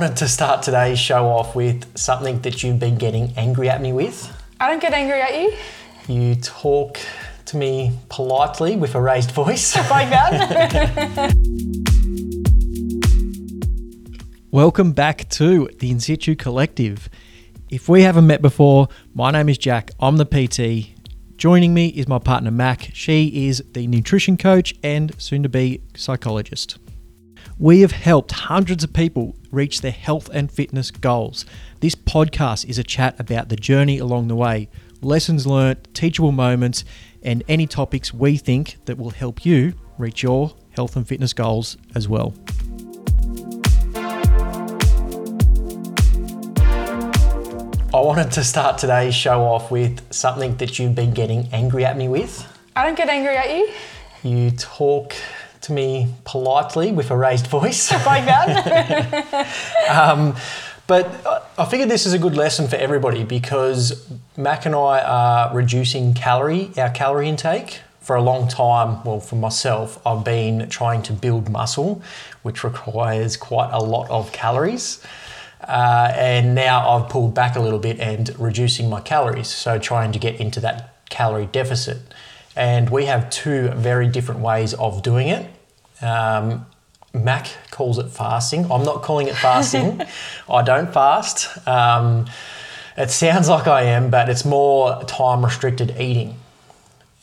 wanted to start today's show off with something that you've been getting angry at me with. I don't get angry at you You talk to me politely with a raised voice. like that. Welcome back to the In Situ Collective. If we haven't met before, my name is Jack. I'm the PT. Joining me is my partner Mac. She is the nutrition coach and soon to be psychologist. We have helped hundreds of people reach their health and fitness goals. This podcast is a chat about the journey along the way, lessons learnt, teachable moments, and any topics we think that will help you reach your health and fitness goals as well. I wanted to start today's show off with something that you've been getting angry at me with. I don't get angry at you You talk to me politely with a raised voice. like that. Um, but I- figured this is a good lesson for everybody because Mac and I are reducing calorie, our calorie intake. For a long time, well, for myself, I've been trying to build muscle, which requires quite a lot of calories. Uh, and now I've pulled back a little bit and reducing my calories, so trying to get into that calorie deficit. And we have two very different ways of doing it. Um, Mac calls it fasting. I'm not calling it fasting. I don't fast. Um, it sounds like I am, but it's more time restricted eating.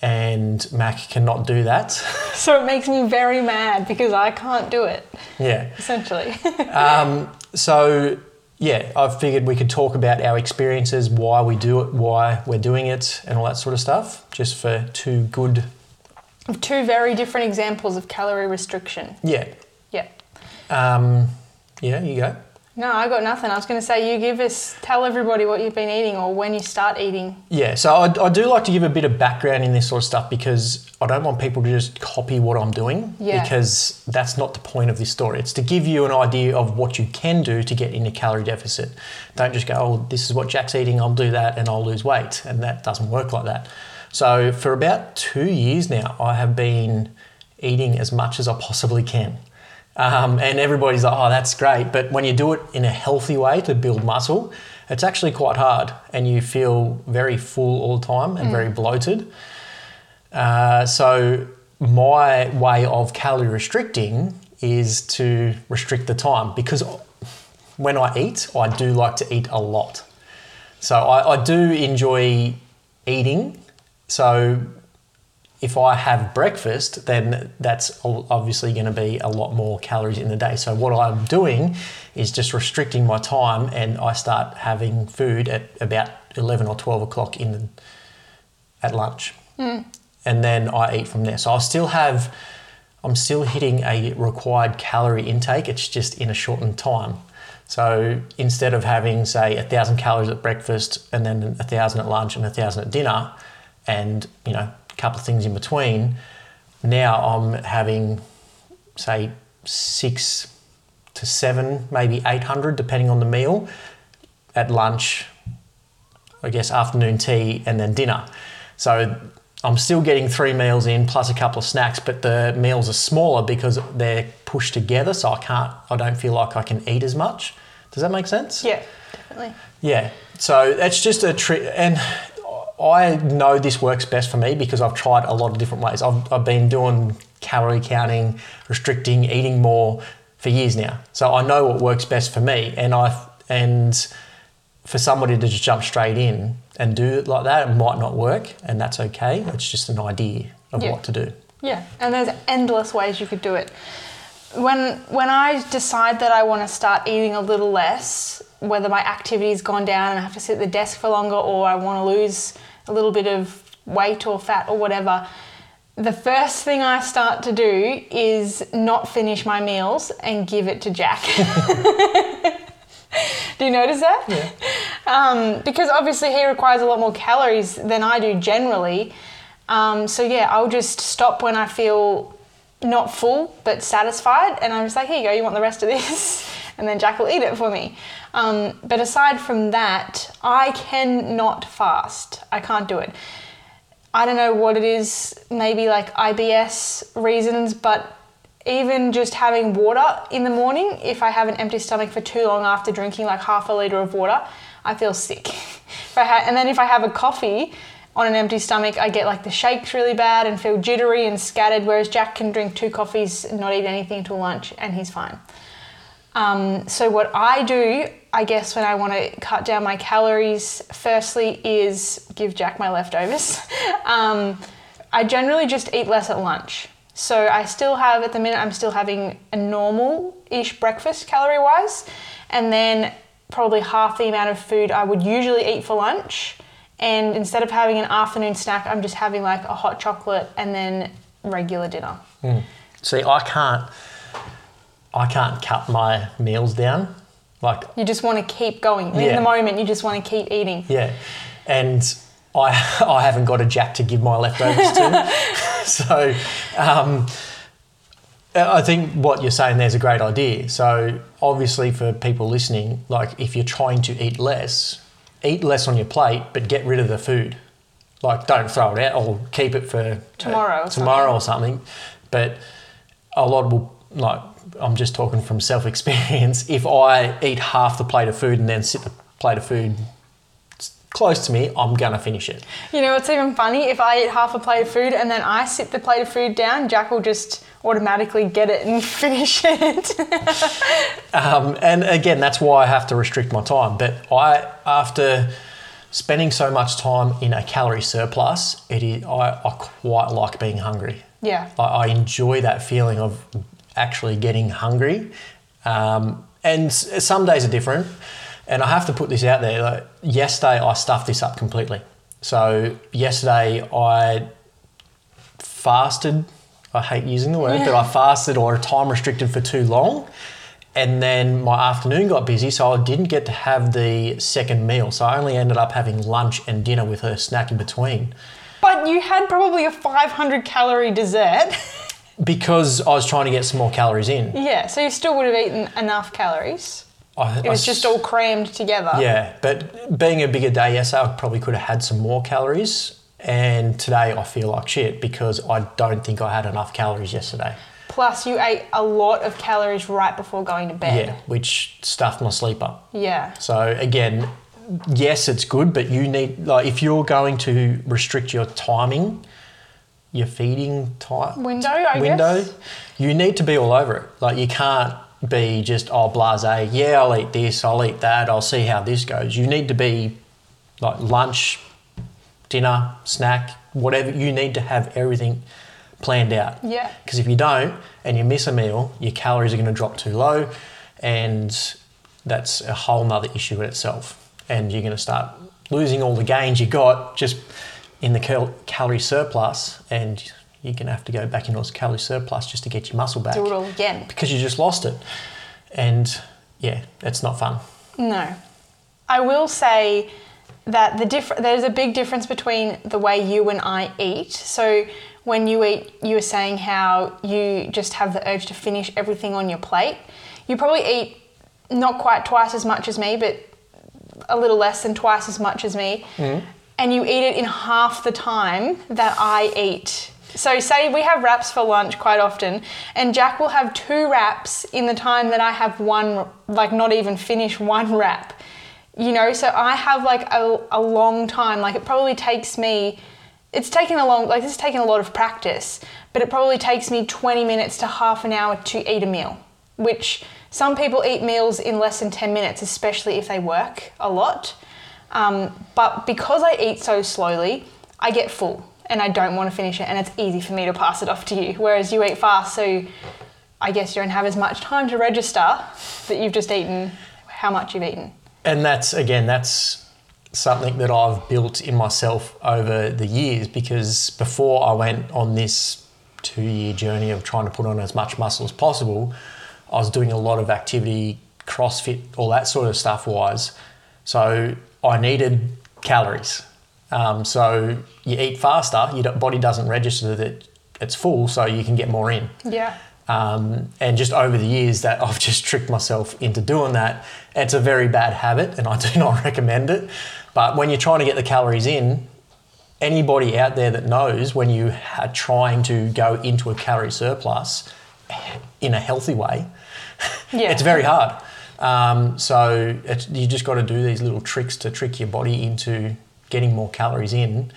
And Mac cannot do that. so it makes me very mad because I can't do it, yeah. essentially. Um, so, yeah, I figured we could talk about our experiences, why we do it, why we're doing it, and all that sort of stuff, just for two good, Two very different examples of calorie restriction. yeah. Yeah. Um, yeah, you go. No, I got nothing. I was going to say, you give us, tell everybody what you've been eating or when you start eating. Yeah, so I, I do like to give a bit of background in this sort of stuff because I don't want people to just copy what I'm doing Yeah. because that's not the point of this story. It's to give you an idea of what you can do to get in a calorie deficit. Don't just go, oh, this is what Jack's eating, I'll do that and I'll lose weight. And that doesn't work like that. So for about two years now, I have been eating as much as I possibly can. Um, and everybody's like, oh, that's great. But when you do it in a healthy way to build muscle, it's actually quite hard and you feel very full all the time and very bloated. Uh, so, my way of calorie restricting is to restrict the time because when I eat, I do like to eat a lot. So, I, I do enjoy eating. So, if I have breakfast, then that's obviously going to be a lot more calories in the day. So what I'm doing is just restricting my time, and I start having food at about eleven or twelve o'clock in the, at lunch, hmm. and then I eat from there. So I still have, I'm still hitting a required calorie intake. It's just in a shortened time. So instead of having say a thousand calories at breakfast and then a thousand at lunch and a thousand at dinner, and you know a couple of things in between, now I'm having say six to seven, maybe eight hundred, depending on the meal, at lunch, I guess afternoon tea, and then dinner. So I'm still getting three meals in plus a couple of snacks, but the meals are smaller because they're pushed together. So I can't, I don't feel like I can eat as much. Does that make sense? Yeah, definitely. Yeah. So that's just a trick. And I know this works best for me because I've tried a lot of different ways. I've, I've been doing calorie counting, restricting, eating more for years now. So I know what works best for me. And I and for somebody to just jump straight in and do it like that, it might not work, and that's okay. It's just an idea of Yeah. what to do. Yeah, and there's endless ways you could do it. When when I decide that I want to start eating a little less, whether my activity's gone down and I have to sit at the desk for longer, or I want to lose a little bit of weight or fat or whatever, the first thing I start to do is not finish my meals and give it to Jack. do you notice that? Yeah. um, because obviously he requires a lot more calories than I do generally. Um, so yeah, I'll just stop when I feel not full but satisfied, and I'm just like, here you go, you want the rest of this, and then Jack will eat it for me. Um, but aside from that, I cannot fast. I can't do it. I don't know what it is, maybe like IBS reasons, but even just having water in the morning, if I have an empty stomach for too long after drinking like half a liter of water, I feel sick. ha- and then if I have a coffee on an empty stomach, I get like the shakes really bad and feel jittery and scattered. Whereas Jack can drink two coffees and not eat anything till lunch, and he's fine. Um, so what I do, I guess, when I want to cut down my calories, firstly is give Jack my leftovers. um, I generally just eat less at lunch. So I still have, at the minute, I'm still having a normal ish breakfast calorie wise, and then probably half the amount of food I would usually eat for lunch. And instead of having an afternoon snack, I'm just having like a hot chocolate and then regular dinner. See, I can't. I can't cut my meals down. Like You just want to keep going. In the moment, you just want to keep eating. Yeah, and I I haven't got a jack to give my leftovers to, so um, I think what you're saying there's a great idea. So obviously for people listening, like if you're trying to eat less, eat less on your plate, but get rid of the food. Like don't throw it out or keep it for uh, Tomorrow or tomorrow or something. But a lot will like I'm just talking from self experience. If I eat half the plate of food and then sit the plate of food close to me, I'm gonna finish it. You know, it's even funny if I eat half a plate of food and then I sit the plate of food down, Jack will just automatically get it and finish it. Um, and again, that's why I have to restrict my time. But I, after spending so much time in a calorie surplus, it is, I, I quite like being hungry. yeah. I, I enjoy that feeling of actually getting hungry. Um, and some days are different. And I have to put this out there. Like, yesterday, I stuffed this up completely. So, yesterday, I fasted. I hate using the word, but I fasted or time restricted for too long. And then my afternoon got busy, so I didn't get to have the second meal. So I only ended up having lunch and dinner with a snack in between. But you had probably a 500 calorie dessert. Because I was trying to get some more calories in. yeah, so you still would have eaten enough calories. I, It was just all crammed together. Yeah, but being a bigger day yesterday, I probably could have had some more calories. And today I feel like shit because I don't think I had enough calories yesterday. Plus, you ate a lot of calories right before going to bed. Yeah, which stuffed my sleeper. Yeah. So again, yes, it's good, but you need like if you're going to restrict your timing, your feeding type Window, I window, guess. you need to be all over it. Like you can't be just oh blasé. Yeah, I'll eat this. I'll eat that. I'll see how this goes. You need to be like lunch, dinner, snack, whatever. You need to have everything planned out. Yeah. Because if you don't and you miss a meal, your calories are going to drop too low, and that's a whole nother issue in itself. And you're going to start losing all the gains you got just in the cal- calorie surplus, and you're going to have to go back into a calorie surplus just to get your muscle back Do it all again. because you just lost it. And yeah, it's not fun. No. I will say that the diff- there's a big difference between the way you and I eat. So when you eat, you were saying how you just have the urge to finish everything on your plate. You probably eat not quite twice as much as me, but a little less than twice as much as me. Mm-hmm. And you eat it in half the time that I eat. So, say we have wraps for lunch quite often, and Jack will have two wraps in the time that I have one, like not even finish one wrap. You know, so I have like a, a long time. Like, it probably takes me, it's taken a long, like, this is taking a lot of practice, but it probably takes me 20 minutes to half an hour to eat a meal, which some people eat meals in less than 10 minutes, especially if they work a lot. Um, but because I eat so slowly, I get full and I don't want to finish it, and it's easy for me to pass it off to you. Whereas you eat fast, so I guess you don't have as much time to register that you've just eaten how much you've eaten. And that's again, that's something that I've built in myself over the years because before I went on this two year journey of trying to put on as much muscle as possible, I was doing a lot of activity, CrossFit, all that sort of stuff wise. So I needed calories. Um, so you eat faster, your body doesn't register that it's full, so you can get more in. Yeah. Um, and just over the years that I've just tricked myself into doing that. It's a very bad habit and I do not recommend it. But when you're trying to get the calories in, anybody out there that knows when you are trying to go into a calorie surplus, in a healthy way, Yeah. it's very hard. Um, so you just got to do these little tricks to trick your body into getting more calories in,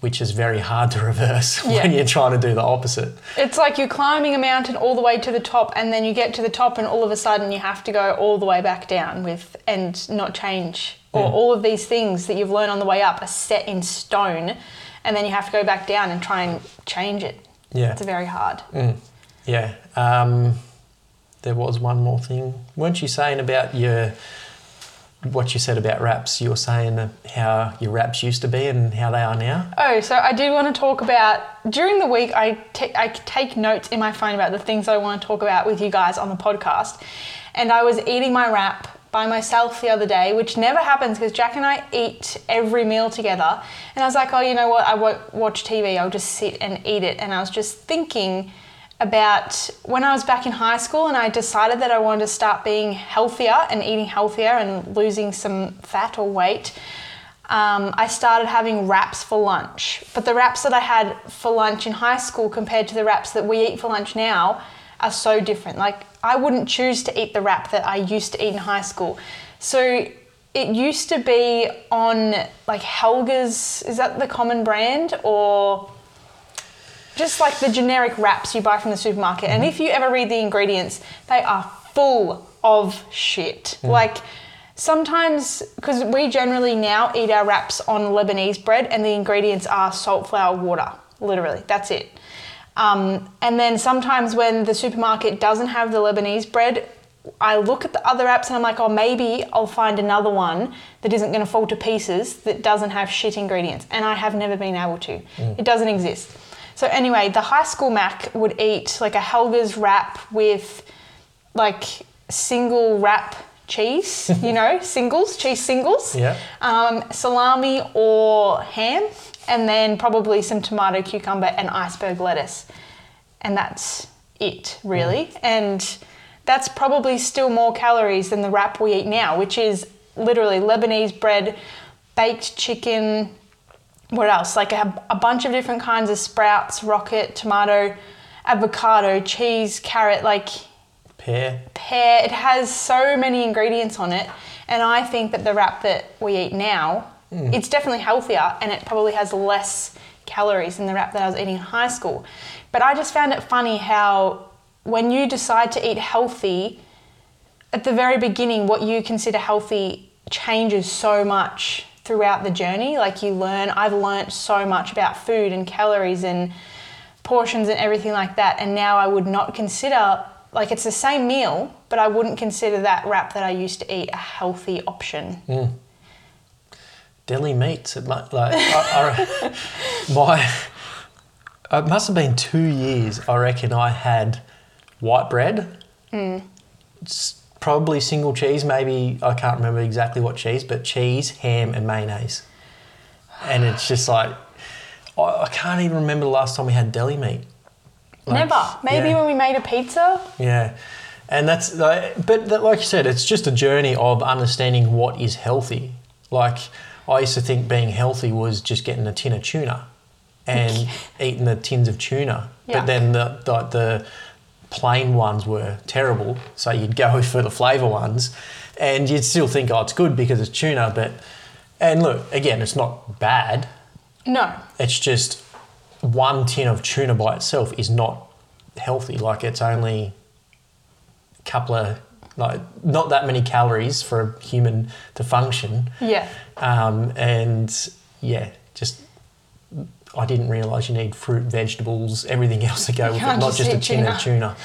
which is very hard to reverse Yeah. when you're trying to do the opposite. It's like you're climbing a mountain all the way to the top, and then you get to the top, and all of a sudden you have to go all the way back down with and not change. Or Mm. all of these things that you've learned on the way up are set in stone, and then you have to go back down and try and change it. Yeah. It's very hard. Yeah. Um, there was one more thing. Weren't you saying about your what you said about wraps? You were saying how your wraps used to be and how they are now. Oh, so I did want to talk about during the week. I I take notes in my phone about the things I want to talk about with you guys on the podcast, and I was eating my wrap by myself the other day, which never happens because Jack and I eat every meal together. And I was like, oh, you know what? I won't watch TV. I'll just sit and eat it. And I was just thinking about when I was back in high school and I decided that I wanted to start being healthier and eating healthier and losing some fat or weight um, I started having wraps for lunch. But the wraps that I had for lunch in high school compared to the wraps that we eat for lunch now are so different. Like, I wouldn't choose to eat the wrap that I used to eat in high school. So, it used to be on like Helga's, is that the common brand? Or just like the generic wraps you buy from the supermarket. And if you ever read the ingredients, they are full of shit. Like sometimes, because we generally now eat our wraps on Lebanese bread, and the ingredients are salt, flour, water. Literally, that's it. Um, and then sometimes when the supermarket doesn't have the Lebanese bread, I look at the other apps and I'm like, oh, maybe I'll find another one that isn't going to fall to pieces that doesn't have shit ingredients. And I have never been able to. It doesn't exist. So, anyway, the high school Mac would eat like a Helga's wrap with like single wrap cheese, you know, singles, cheese singles, Yeah. um, salami or ham, and then probably some tomato, cucumber, and iceberg lettuce. And that's it, really. And that's probably still more calories than the wrap we eat now, which is literally Lebanese bread, baked chicken, what else? Like a, a bunch of different kinds of sprouts, rocket, tomato, avocado, cheese, carrot, like Pear. pear. It has so many ingredients on it, and I think that the wrap that we eat now, mm. it's definitely healthier, and it probably has less calories than the wrap that I was eating in high school. But I just found it funny how when you decide to eat healthy, at the very beginning, what you consider healthy changes so much throughout the journey. Like you learn, I've learned so much about food and calories and portions and everything like that. And now I would not consider, like, it's the same meal, but I wouldn't consider that wrap that I used to eat a healthy option. Mm. deli meats. It might, like I, I, my, it must have been two years. I reckon I had white bread, mm. s- probably single cheese. Maybe I can't remember exactly what cheese, but cheese, ham, and mayonnaise. And it's just like I, I can't even remember the last time we had deli meat. Like, Never. Maybe yeah. when we made a pizza. Yeah, and that's like, but that, like you said, it's just a journey of understanding what is healthy. Like I used to think being healthy was just getting a tin of tuna and eating the tins of tuna, Yeah. but then the, the the plain ones were terrible. So you'd go for the flavour ones, and you'd still think, oh, it's good because it's tuna, but and look again, it's not bad. No. It's just one tin of tuna by itself is not healthy. Like it's only a couple of like not that many calories for a human to function. Yeah. Um, and yeah, just I didn't realise you need fruit, vegetables, everything else to go with it, can't just just a tin of tuna.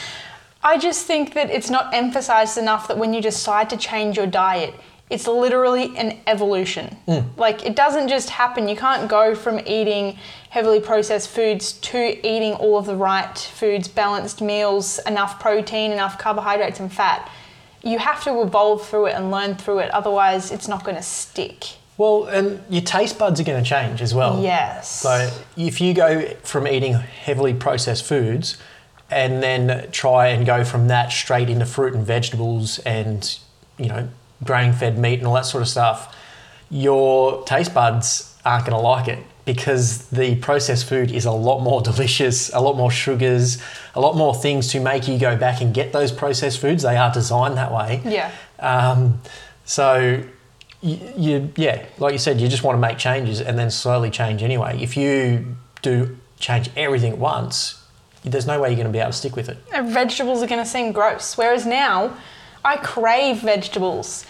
I just think that it's not emphasized enough that when you decide to change your diet, it's literally an evolution. Hmm. Like it doesn't just happen. You can't go from eating heavily processed foods to eating all of the right foods, balanced meals, enough protein, enough carbohydrates and fat. You have to evolve through it and learn through it. Otherwise, it's not going to stick. Well, and your taste buds are going to change as well. Yes. So if you go from eating heavily processed foods and then try and go from that straight into fruit and vegetables and you know grain fed meat and all that sort of stuff, your taste buds aren't going to like it because the processed food is a lot more delicious, a lot more sugars, a lot more things to make you go back and get those processed foods. They are designed that way. Yeah. Um, so you, you, yeah, like you said, you just want to make changes and then slowly change anyway. If you do change everything at once, there's no way you're going to be able to stick with it. And vegetables are going to seem gross. Whereas now, I crave vegetables.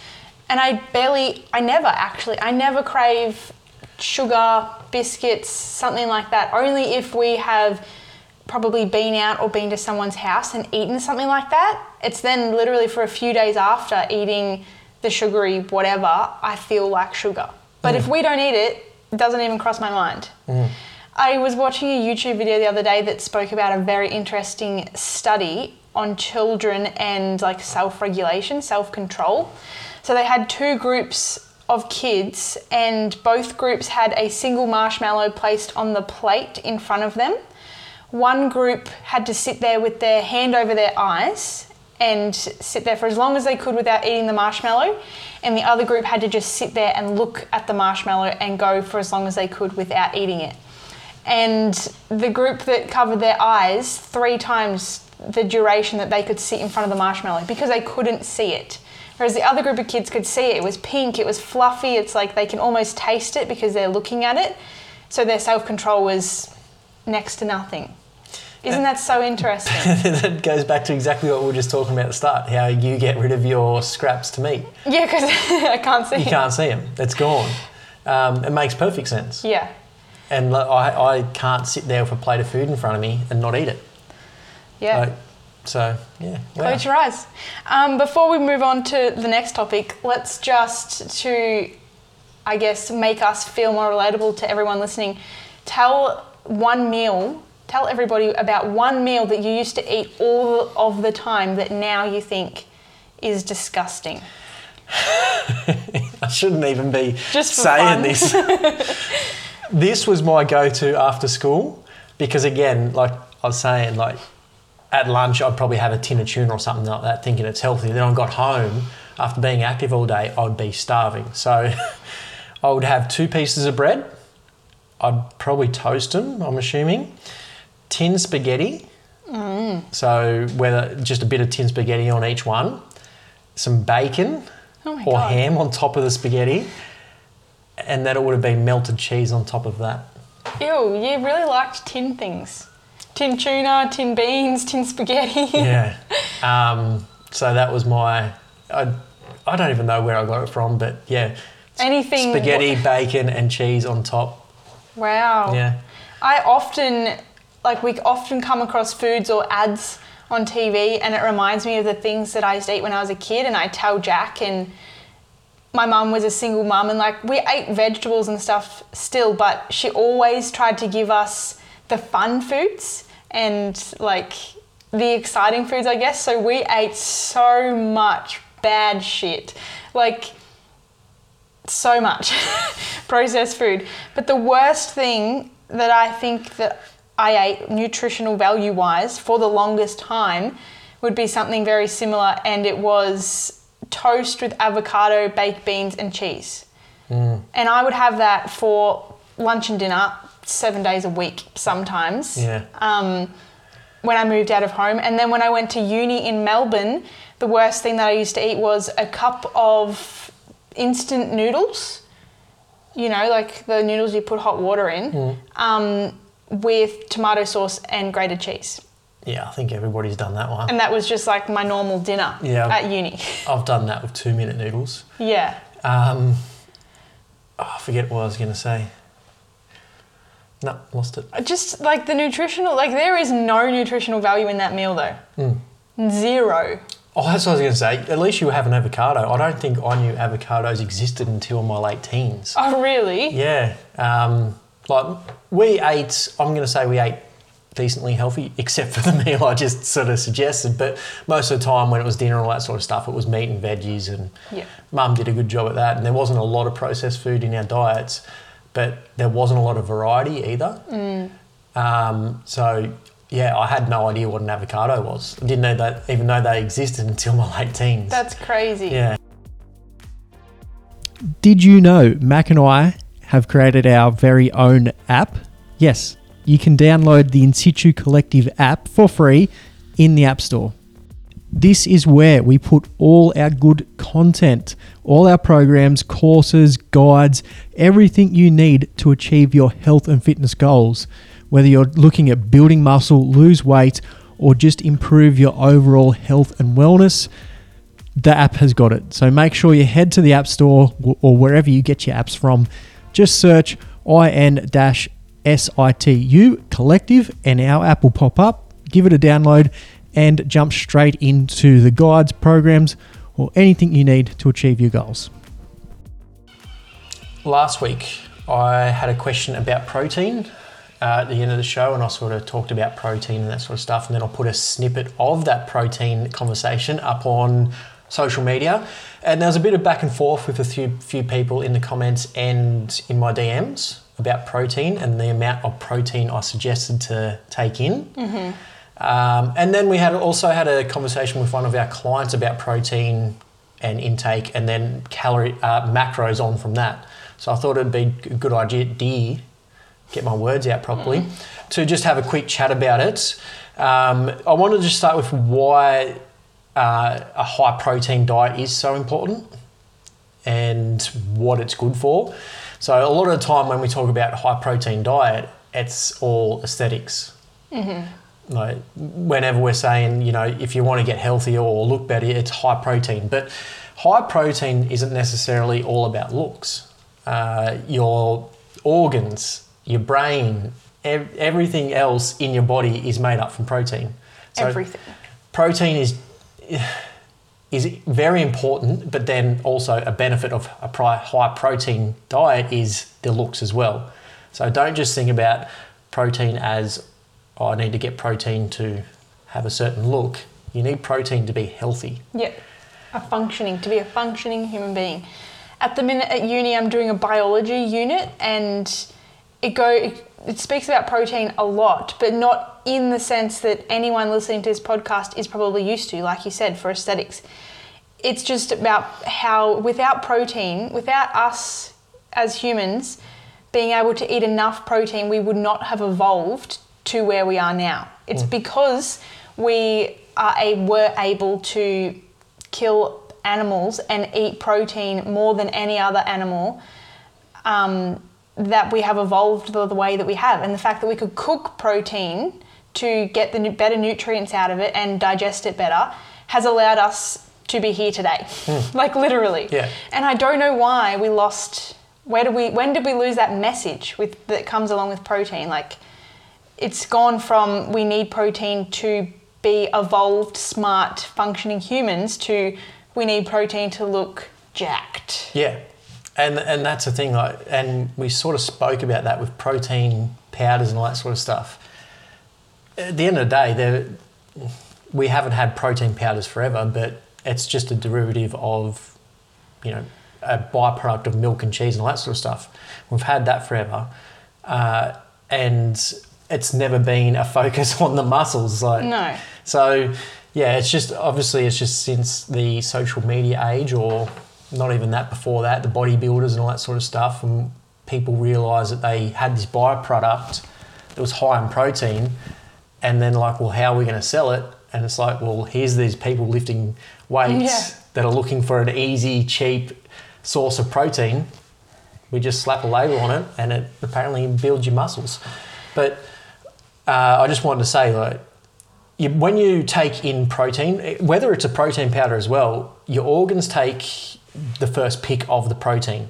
And I barely, I never actually, I never crave sugar, biscuits, something like that. Only if we have probably been out or been to someone's house and eaten something like that. It's then literally for a few days after eating the sugary whatever, I feel like sugar. But if mm. we don't eat it, it doesn't even cross my mind. Mm. I was watching a YouTube video the other day that spoke about a very interesting study on children and like self-regulation, self-control. So they had two groups of kids and both groups had a single marshmallow placed on the plate in front of them. One group had to sit there with their hand over their eyes and sit there for as long as they could without eating the marshmallow, and the other group had to just sit there and look at the marshmallow and go for as long as they could without eating it. And the group that covered their eyes three times the duration that they could sit in front of the marshmallow because they couldn't see it. Whereas the other group of kids could see it. It was pink, it was fluffy, it's like they can almost taste it because they're looking at it. So their self control was next to nothing. Isn't that so interesting? that goes back to exactly what we were just talking about at the start how you get rid of your scraps to meat. yeah, because I can't see You it. can't see them, it's gone. Um, it makes perfect sense. Yeah. And like, I, I can't sit there with a plate of food in front of me and not eat it. Yeah. Like, so, yeah. wow. Close your eyes. Um, before we move on to the next topic, let's just to, I guess, make us feel more relatable to everyone listening. Tell one meal. Tell everybody about one meal that you used to eat all of the time that now you think is disgusting. I shouldn't even be Just saying fun. this. this was my go-to after school because again, like I was saying, like at lunch I'd probably have a tin of tuna or something like that, thinking it's healthy. Then I got home after being active all day, I'd be starving. So I would have two pieces of bread. I'd probably toast them. I'm assuming tin spaghetti. Mm. So whether just a bit of tin spaghetti on each one, some bacon Oh or god. ham on top of the spaghetti, and then it would have been melted cheese on top of that. Ew, you really liked tin things. Tin tuna, tin beans, tin spaghetti. Yeah. um, so that was my. I, I don't even know where I got it from, but yeah, Anything. spaghetti, bacon, and cheese on top. Wow. Yeah. I often, like, we often come across foods or ads on TV, and it reminds me of the things that I used to eat when I was a kid. And I tell Jack, and my mum was a single mum, and like, we ate vegetables and stuff still, but she always tried to give us the fun foods and like the exciting foods, I guess. So we ate so much bad shit. Like, so much processed food. But the worst thing that I think that I ate nutritional value wise for the longest time would be something very similar and it was toast with avocado, baked beans and cheese. And I would have that for lunch and dinner 7 days a week sometimes Yeah. um, when I moved out of home. And then when I went to uni in Melbourne, the worst thing that I used to eat was a cup of instant noodles. You know, like the noodles you put hot water in, um, with tomato sauce and grated cheese. Yeah, I think everybody's done that one. And that was just like my normal dinner Yeah. at uni. I've done that with two minute noodles. yeah. Um, oh, I forget what I was going to say. No, lost it. Just like the nutritional, like there is no nutritional value in that meal though. Zero. Oh, that's what I was going to say. At least you have an avocado. I don't think I knew avocados existed until my late teens. Oh, really? Yeah. Um, like we ate, I'm going to say we ate decently healthy, except for the meal I just sort of suggested. But most of the time when it was dinner and all that sort of stuff, it was meat and veggies, and Yeah. mum did a good job at that. And there wasn't a lot of processed food in our diets, but there wasn't a lot of variety either. Um, so yeah, I had no idea what an avocado was. I didn't know that, even though they existed until my late teens. That's crazy. yeah. Did you know Mac and I have created our very own app? Yes, you can download the In Situ Collective app for free in the App Store. This is where we put all our good content, all our programs, courses, guides, everything you need to achieve your health and fitness goals. Whether you're looking at building muscle, lose weight, or just improve your overall health and wellness, the app has got it. So make sure you head to the App Store or wherever you get your apps from. Just search IN SITU Collective and our app will pop up. Give it a download and jump straight into the guides, programs, or anything you need to achieve your goals. Last week, I had a question about protein uh, at the end of the show, and I sort of talked about protein and that sort of stuff. And then I'll put a snippet of that protein conversation up on social media. And there was a bit of back and forth with a few, few people in the comments and in my DMs about protein and the amount of protein I suggested to take in. Um, and then we had also had a conversation with one of our clients about protein and intake, and then calorie uh, macros on from that. So I thought it'd be a good idea, get my words out properly, to just have a quick chat about it. Um, I wanted to just start with why uh, a high protein diet is so important and what it's good for. So a lot of the time when we talk about high protein diet, it's all esthetics like whenever we're saying you know if you want to get healthier or look better it's high protein. But high protein isn't necessarily all about looks. Uh, your organs your brain ev- everything else in your body is made up from protein. So Everything. protein is is very important but then also a benefit of a high protein diet is the looks as well so don't just think about protein as oh, I need to get protein to have a certain look. You need protein to be healthy. Yeah, a functioning to be a functioning human being. At the minute at uni, I'm doing a biology unit, and it go it, it speaks about protein a lot, but not in the sense that anyone listening to this podcast is probably used to. Like you said, for aesthetics, it's just about how without protein, without us as humans being able to eat enough protein, we would not have evolved to where we are now. It's because we are a, were able to kill animals and eat protein more than any other animal um, that we have evolved the, the way that we have. And the fact that we could cook protein to get the better nutrients out of it and digest it better has allowed us to be here today. Hmm. like literally. Yeah. And I don't know why we lost. Where did we? When did we lose that message with that comes along with protein? Like, it's gone from we need protein to be evolved, smart, functioning humans to we need protein to look jacked. Yeah. And, and that's the thing, like, and we sort of spoke about that with protein powders and all that sort of stuff. At the end of the day, we haven't had protein powders forever, but it's just a derivative of, you know, a byproduct of milk and cheese and all that sort of stuff. We've had that forever, uh, and it's never been a focus on the muscles. Like, No. so yeah, it's just obviously it's just since the social media age, or not even that before that, the bodybuilders and all that sort of stuff, and people realised that they had this byproduct that was high in protein, and then like, well, how are we going to sell it? And it's like, well, here's these people lifting weights Yeah. that are looking for an easy, cheap source of protein. We just slap a label on it, and it apparently builds your muscles. But uh, I just wanted to say, like, you, when you take in protein, whether it's a protein powder as well, your organs take the first pick of the protein.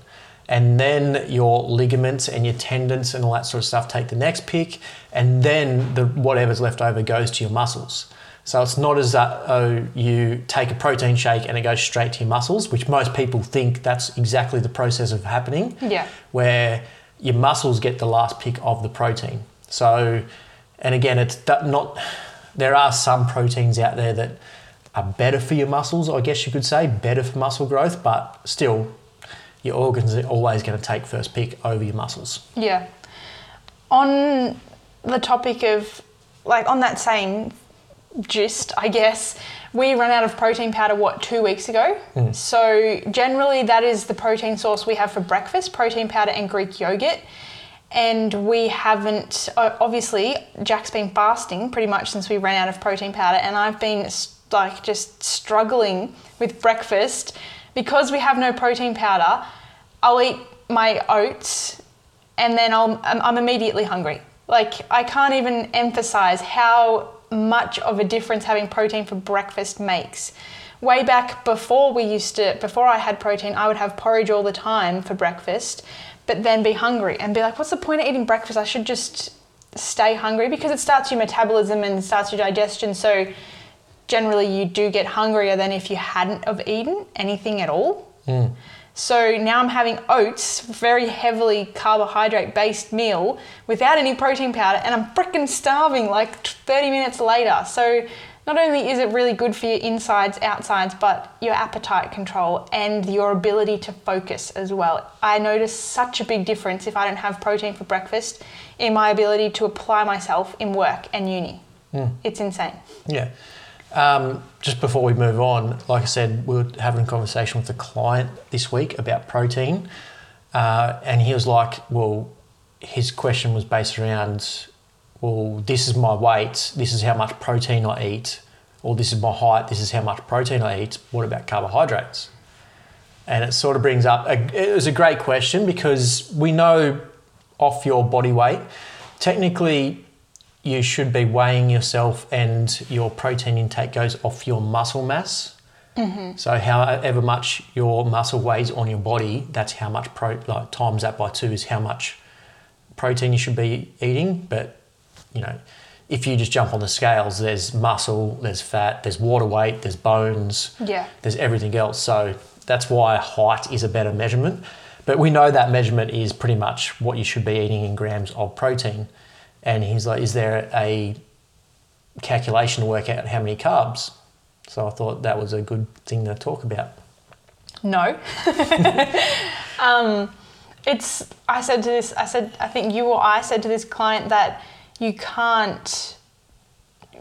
And then your ligaments and your tendons and all that sort of stuff take the next pick, and then the whatever's left over goes to your muscles. So it's not as though you take a protein shake and it goes straight to your muscles, which most people think that's exactly the process of happening Yeah. where your muscles get the last pick of the protein. So, and again, it's not. There are some proteins out there that are better for your muscles, I guess you could say, better for muscle growth, but still, your organs are always going to take first pick over your muscles. Yeah. On the topic of, like, on that same gist, I guess, we ran out of protein powder, what, two weeks ago? Hmm. So, generally, that is the protein source we have for breakfast protein powder and Greek yogurt. And we haven't, obviously, Jack's been fasting pretty much since we ran out of protein powder, and I've been like just struggling with breakfast because we have no protein powder. I'll eat my oats and then I'll, I'm, I'm immediately hungry. Like, I can't even emphasize how much of a difference having protein for breakfast makes. Way back before we used to, before I had protein, I would have porridge all the time for breakfast, but then be hungry and be like, what's the point of eating breakfast? I should just stay hungry because it starts your metabolism and starts your digestion. So, generally, you do get hungrier than if you hadn't have eaten anything at all. Hmm. So now I'm having oats, very heavily carbohydrate based meal without any protein powder, and I'm freaking starving like 30 minutes later. So not only is it really good for your insides, outsides, but your appetite control and your ability to focus as well. I notice such a big difference if I don't have protein for breakfast in my ability to apply myself in work and uni. Hmm. It's insane. Yeah. Um, just before we move on, like I said, we were having a conversation with a client this week about protein, uh, and he was like, "Well, his question was based around, well, this is my weight, this is how much protein I eat, or this is my height, this is how much protein I eat. What about carbohydrates?" And it sort of brings up. A, it was a great question because we know off your body weight, technically you should be weighing yourself and your protein intake goes off your muscle mass. Mm-hmm. So however much your muscle weighs on your body, that's how much pro like times that by two is how much protein you should be eating. But you know, if you just jump on the scales, there's muscle, there's fat, there's water weight, there's bones, Yeah. there's everything else. So that's why height is a better measurement. But we know that measurement is pretty much what you should be eating in grams of protein. And he's like, is there a calculation to work out how many carbs? So I thought that was a good thing to talk about. No. um, it's. I said to this. I said. I think you or I said to this client that you can't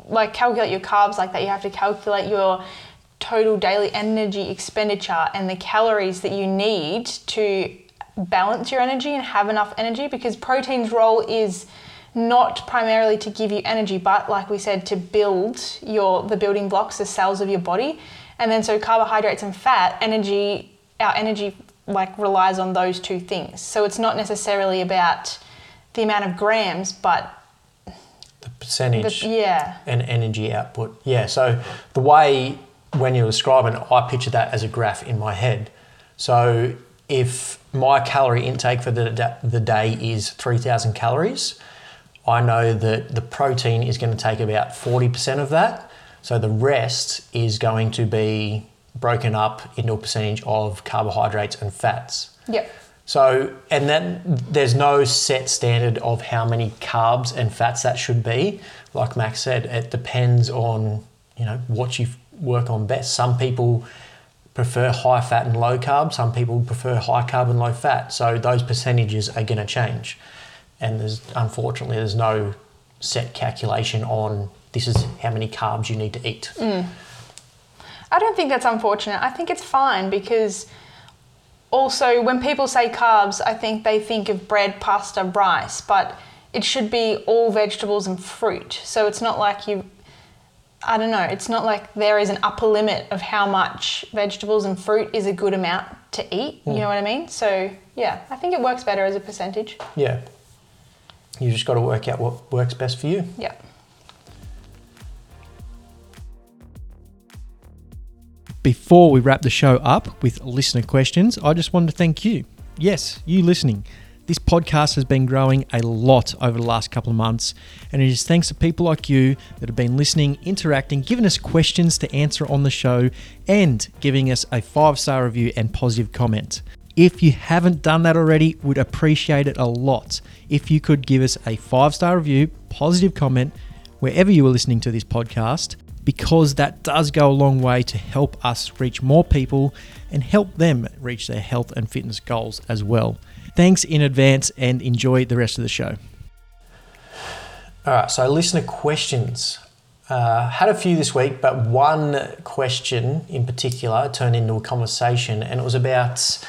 like calculate your carbs like that. You have to calculate your total daily energy expenditure and the calories that you need to balance your energy and have enough energy because protein's role is not primarily to give you energy but like we said to build your the building blocks the cells of your body and then so carbohydrates and fat energy our energy like relies on those two things so it's not necessarily about the amount of grams but The the, percentage yeah and energy output. Yeah, so the way when you're describing, it, I picture that as a graph in my head. So if my calorie intake for the, the day is 3,000 calories, I know that the protein is going to take about 40% of that. So the rest is going to be broken up into a percentage of carbohydrates and fats. yep So, and then there's no set standard of how many carbs and fats that should be. Like Max said, it depends on you know what you work on best. Some people prefer high fat and low carb. Some people prefer high carb and low fat. So those percentages are going to change. And there's unfortunately there's no set calculation on this is how many carbs you need to eat. Mm. I don't think that's unfortunate. I think it's fine because also when people say carbs, I think they think of bread, pasta, rice, but it should be all vegetables and fruit. So it's not like you I don't know, it's not like there is an upper limit of how much vegetables and fruit is a good amount to eat. You mm. know what I mean? So, yeah, I think it works better as a percentage. Yeah. You just got to work out what works best for you. Yeah. Before we wrap the show up with listener questions, I just wanted to thank you. Yes, you listening. This podcast has been growing a lot over the last couple of months, and it is thanks to people like you that have been listening, interacting, giving us questions to answer on the show, and giving us a five star review and positive comment. If you haven't done that already, would appreciate it a lot if you could give us a five star review, positive comment, wherever you are listening to this podcast, because that does go a long way to help us reach more people and help them reach their health and fitness goals as well. Thanks in advance and enjoy the rest of the show. All right, so listener questions. Uh, had a few this week, but one question in particular turned into a conversation, and it was about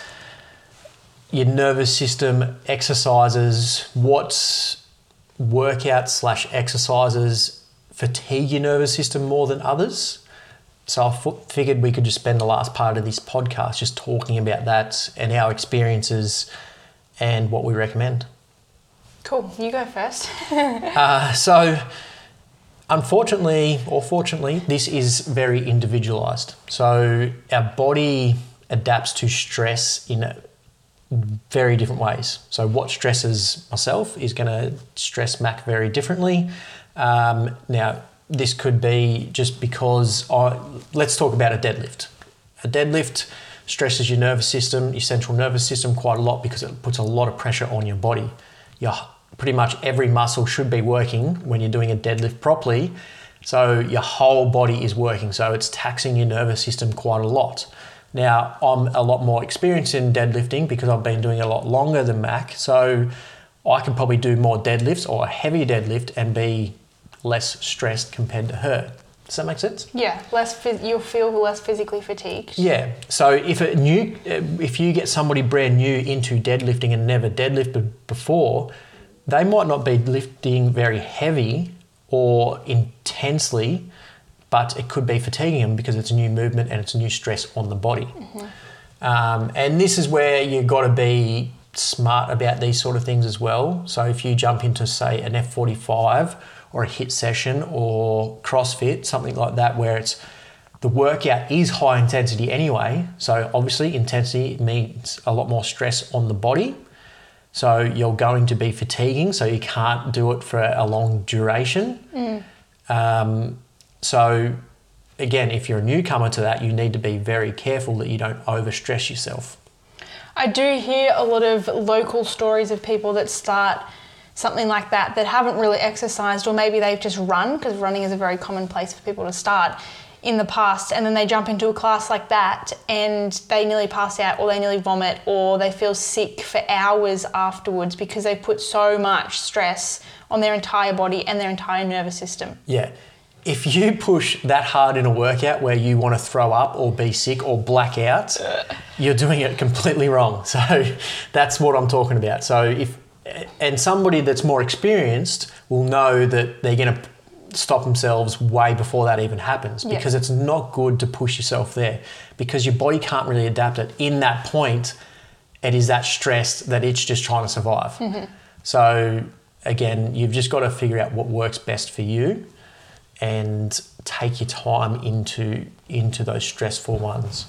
your nervous system exercises. What workouts slash exercises fatigue your nervous system more than others? So I f- figured we could just spend the last part of this podcast just talking about that and our experiences and what we recommend. Cool. You go first. Uh, so, unfortunately or fortunately, this is very individualized. So, our body adapts to stress in very different ways. So, what stresses myself is going to stress Mac very differently. Um, now, this could be just because I, let's talk about a deadlift. A deadlift stresses your nervous system, your central nervous system quite a lot because it puts a lot of pressure on your body. Your pretty much every muscle should be working when you're doing a deadlift properly. So your whole body is working. So it's taxing your nervous system quite a lot. Now, I'm a lot more experienced in deadlifting because I've been doing it a lot longer than Mac. So I can probably do more deadlifts or a heavier deadlift and be less stressed compared to her. Does that make sense? yeah, less. You'll feel less physically fatigued. Yeah. So if a new, if you get somebody brand new into deadlifting and never deadlifted before, they might not be lifting very heavy or intensely, but it could be fatiguing them because it's a new movement and it's a new stress on the body. Um, and this is where you've got to be smart about these sort of things as well. So if you jump into, say, an F45 or a HIIT session or CrossFit, something like that, where it's the workout is high intensity anyway. So obviously, intensity means a lot more stress on the body. So you're going to be fatiguing, so you can't do it for a long duration. Um, so again, if you're a newcomer to that, you need to be very careful that you don't overstress yourself. I do hear a lot of local stories of people that start something like that that haven't really exercised, or maybe they've just run because running is a very common place for people to start in the past, and then they jump into a class like that and they nearly pass out, or they nearly vomit, or they feel sick for hours afterwards because they put so much stress on their entire body and their entire nervous system. Yeah. If you push that hard in a workout where you want to throw up or be sick or black out, you're doing it completely wrong. So that's what I'm talking about. So if and somebody that's more experienced will know that they're going to stop themselves way before that even happens Yeah. because it's not good to push yourself there because your body can't really adapt it in that point it is that stressed that it's just trying to survive mm-hmm. so again you've just got to figure out what works best for you and take your time into into those stressful ones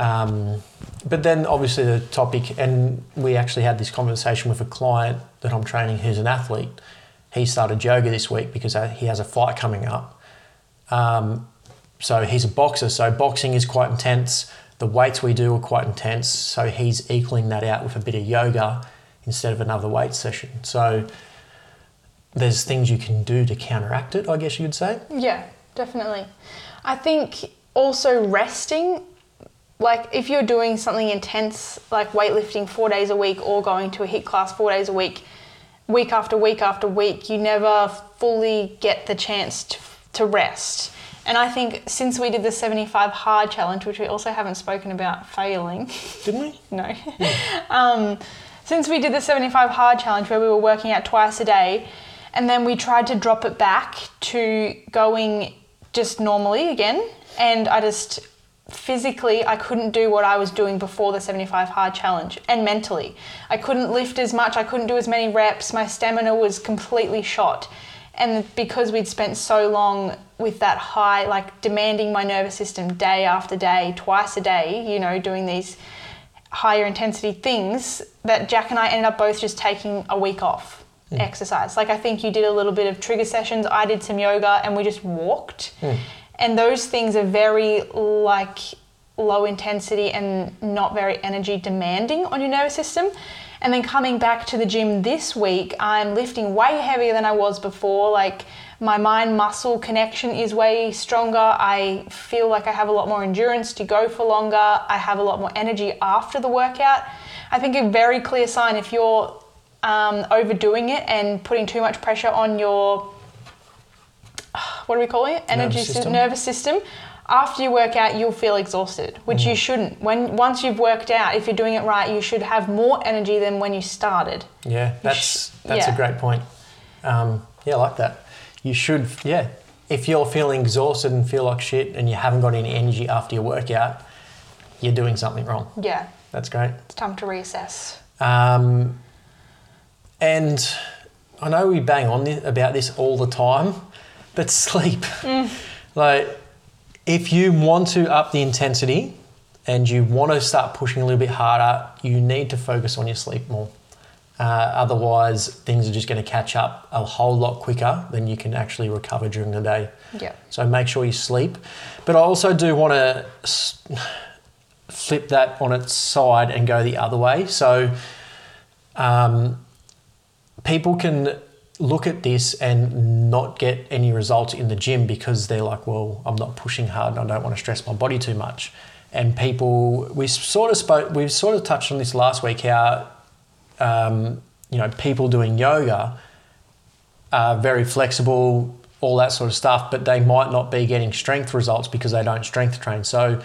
um, but then obviously the topic, and we actually had this conversation with a client that I'm training who's an athlete. He started yoga this week because he has a fight coming up. Um, so he's a boxer, so boxing is quite intense. The weights we do are quite intense, so he's equaling that out with a bit of yoga instead of another weight session. So there's things you can do to counteract it, I guess you could say. Yeah, definitely. I think also resting, like if you're doing something intense like weightlifting four days a week or going to a HIIT class four days a week, week after week after week, you never fully get the chance to, to rest. And I think since we did the 75 hard challenge, which we also haven't spoken about failing, Didn't we? no. um, since we did the 75 hard challenge where we were working out twice a day, and then we tried to drop it back to going just normally again, and I just physically I couldn't do what I was doing before the 75 hard challenge. And mentally. I couldn't lift as much. I couldn't do as many reps. My stamina was completely shot. And because we'd spent so long with that high like demanding my nervous system day after day twice a day you know doing these higher intensity things that Jack and I ended up both just taking a week off Hmm. exercise. Like I think you did a little bit of trigger sessions, I did some yoga and we just walked. Hmm. And those things are very like low intensity and not very energy demanding on your nervous system. And then coming back to the gym this week, I'm lifting way heavier than I was before. Like my mind muscle connection is way stronger. I feel like I have a lot more endurance to go for longer. I have a lot more energy after the workout. I think a very clear sign if you're um, overdoing it and putting too much pressure on your what are we calling it? Energy Nervous system. system. nervous system. After you work out, you'll feel exhausted, which Mm. you shouldn't. When once you've worked out, if you're doing it right, you should have more energy than when you started. Yeah, that's sh- that's yeah. a great point. Um, yeah, I like that. You should, yeah. If you're feeling exhausted and feel like shit and you haven't got any energy after your workout, you're doing something wrong. Yeah, That's great. it's time to reassess. Um, and I know we bang on this, about this all the time, but sleep. Like, if you want to up the intensity and you want to start pushing a little bit harder, you need to focus on your sleep more. Uh, otherwise, things are just going to catch up a whole lot quicker than you can actually recover during the day. Yeah. So make sure you sleep. But I also do want to s- flip that on its side and go the other way. So um, people can look at this and not get any results in the gym because they're like, well, I'm not pushing hard and I don't want to stress my body too much. And people, we sort of spoke, we've sort of touched on this last week how, um, you know, people doing yoga are very flexible, all that sort of stuff, but they might not be getting strength results because they don't strength train. So,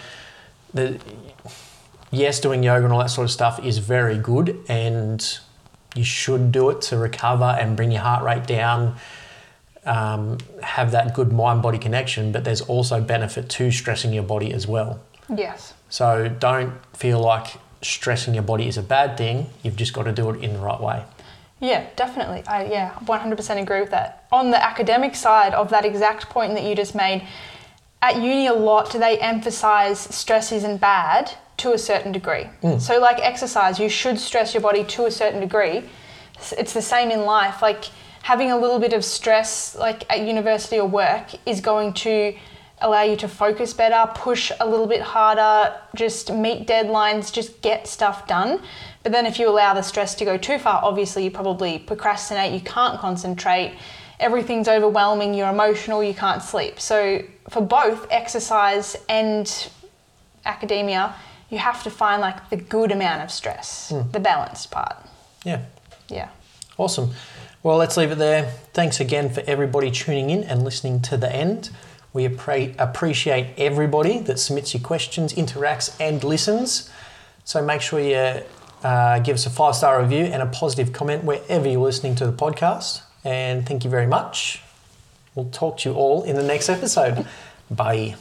the, yes, doing yoga and all that sort of stuff is very good, and you should do it to recover and bring your heart rate down, um, have that good mind body connection, but there's also benefit to stressing your body as well. Yes. So, don't feel like stressing your body is a bad thing, you've just got to do it in the right way. Yeah, definitely. I yeah, 100% agree with that. On the academic side of that exact point that you just made, at uni a lot they emphasize stress isn't bad to a certain degree. Mm. So like exercise, you should stress your body to a certain degree. It's the same in life. Like having a little bit of stress like at university or work is going to allow you to focus better, push a little bit harder, just meet deadlines, just get stuff done. But then if you allow the stress to go too far, obviously you probably procrastinate, you can't concentrate, everything's overwhelming, you're emotional, you can't sleep. So for both exercise and academia, you have to find like the good amount of stress, the balanced part. Yeah. Yeah. Awesome. Well, let's leave it there. Thanks again for everybody tuning in and listening to the end. We appre- appreciate everybody that submits your questions, interacts, and listens. So make sure you uh, give us a five star review and a positive comment wherever you're listening to the podcast. And thank you very much. We'll talk to you all in the next episode. Bye.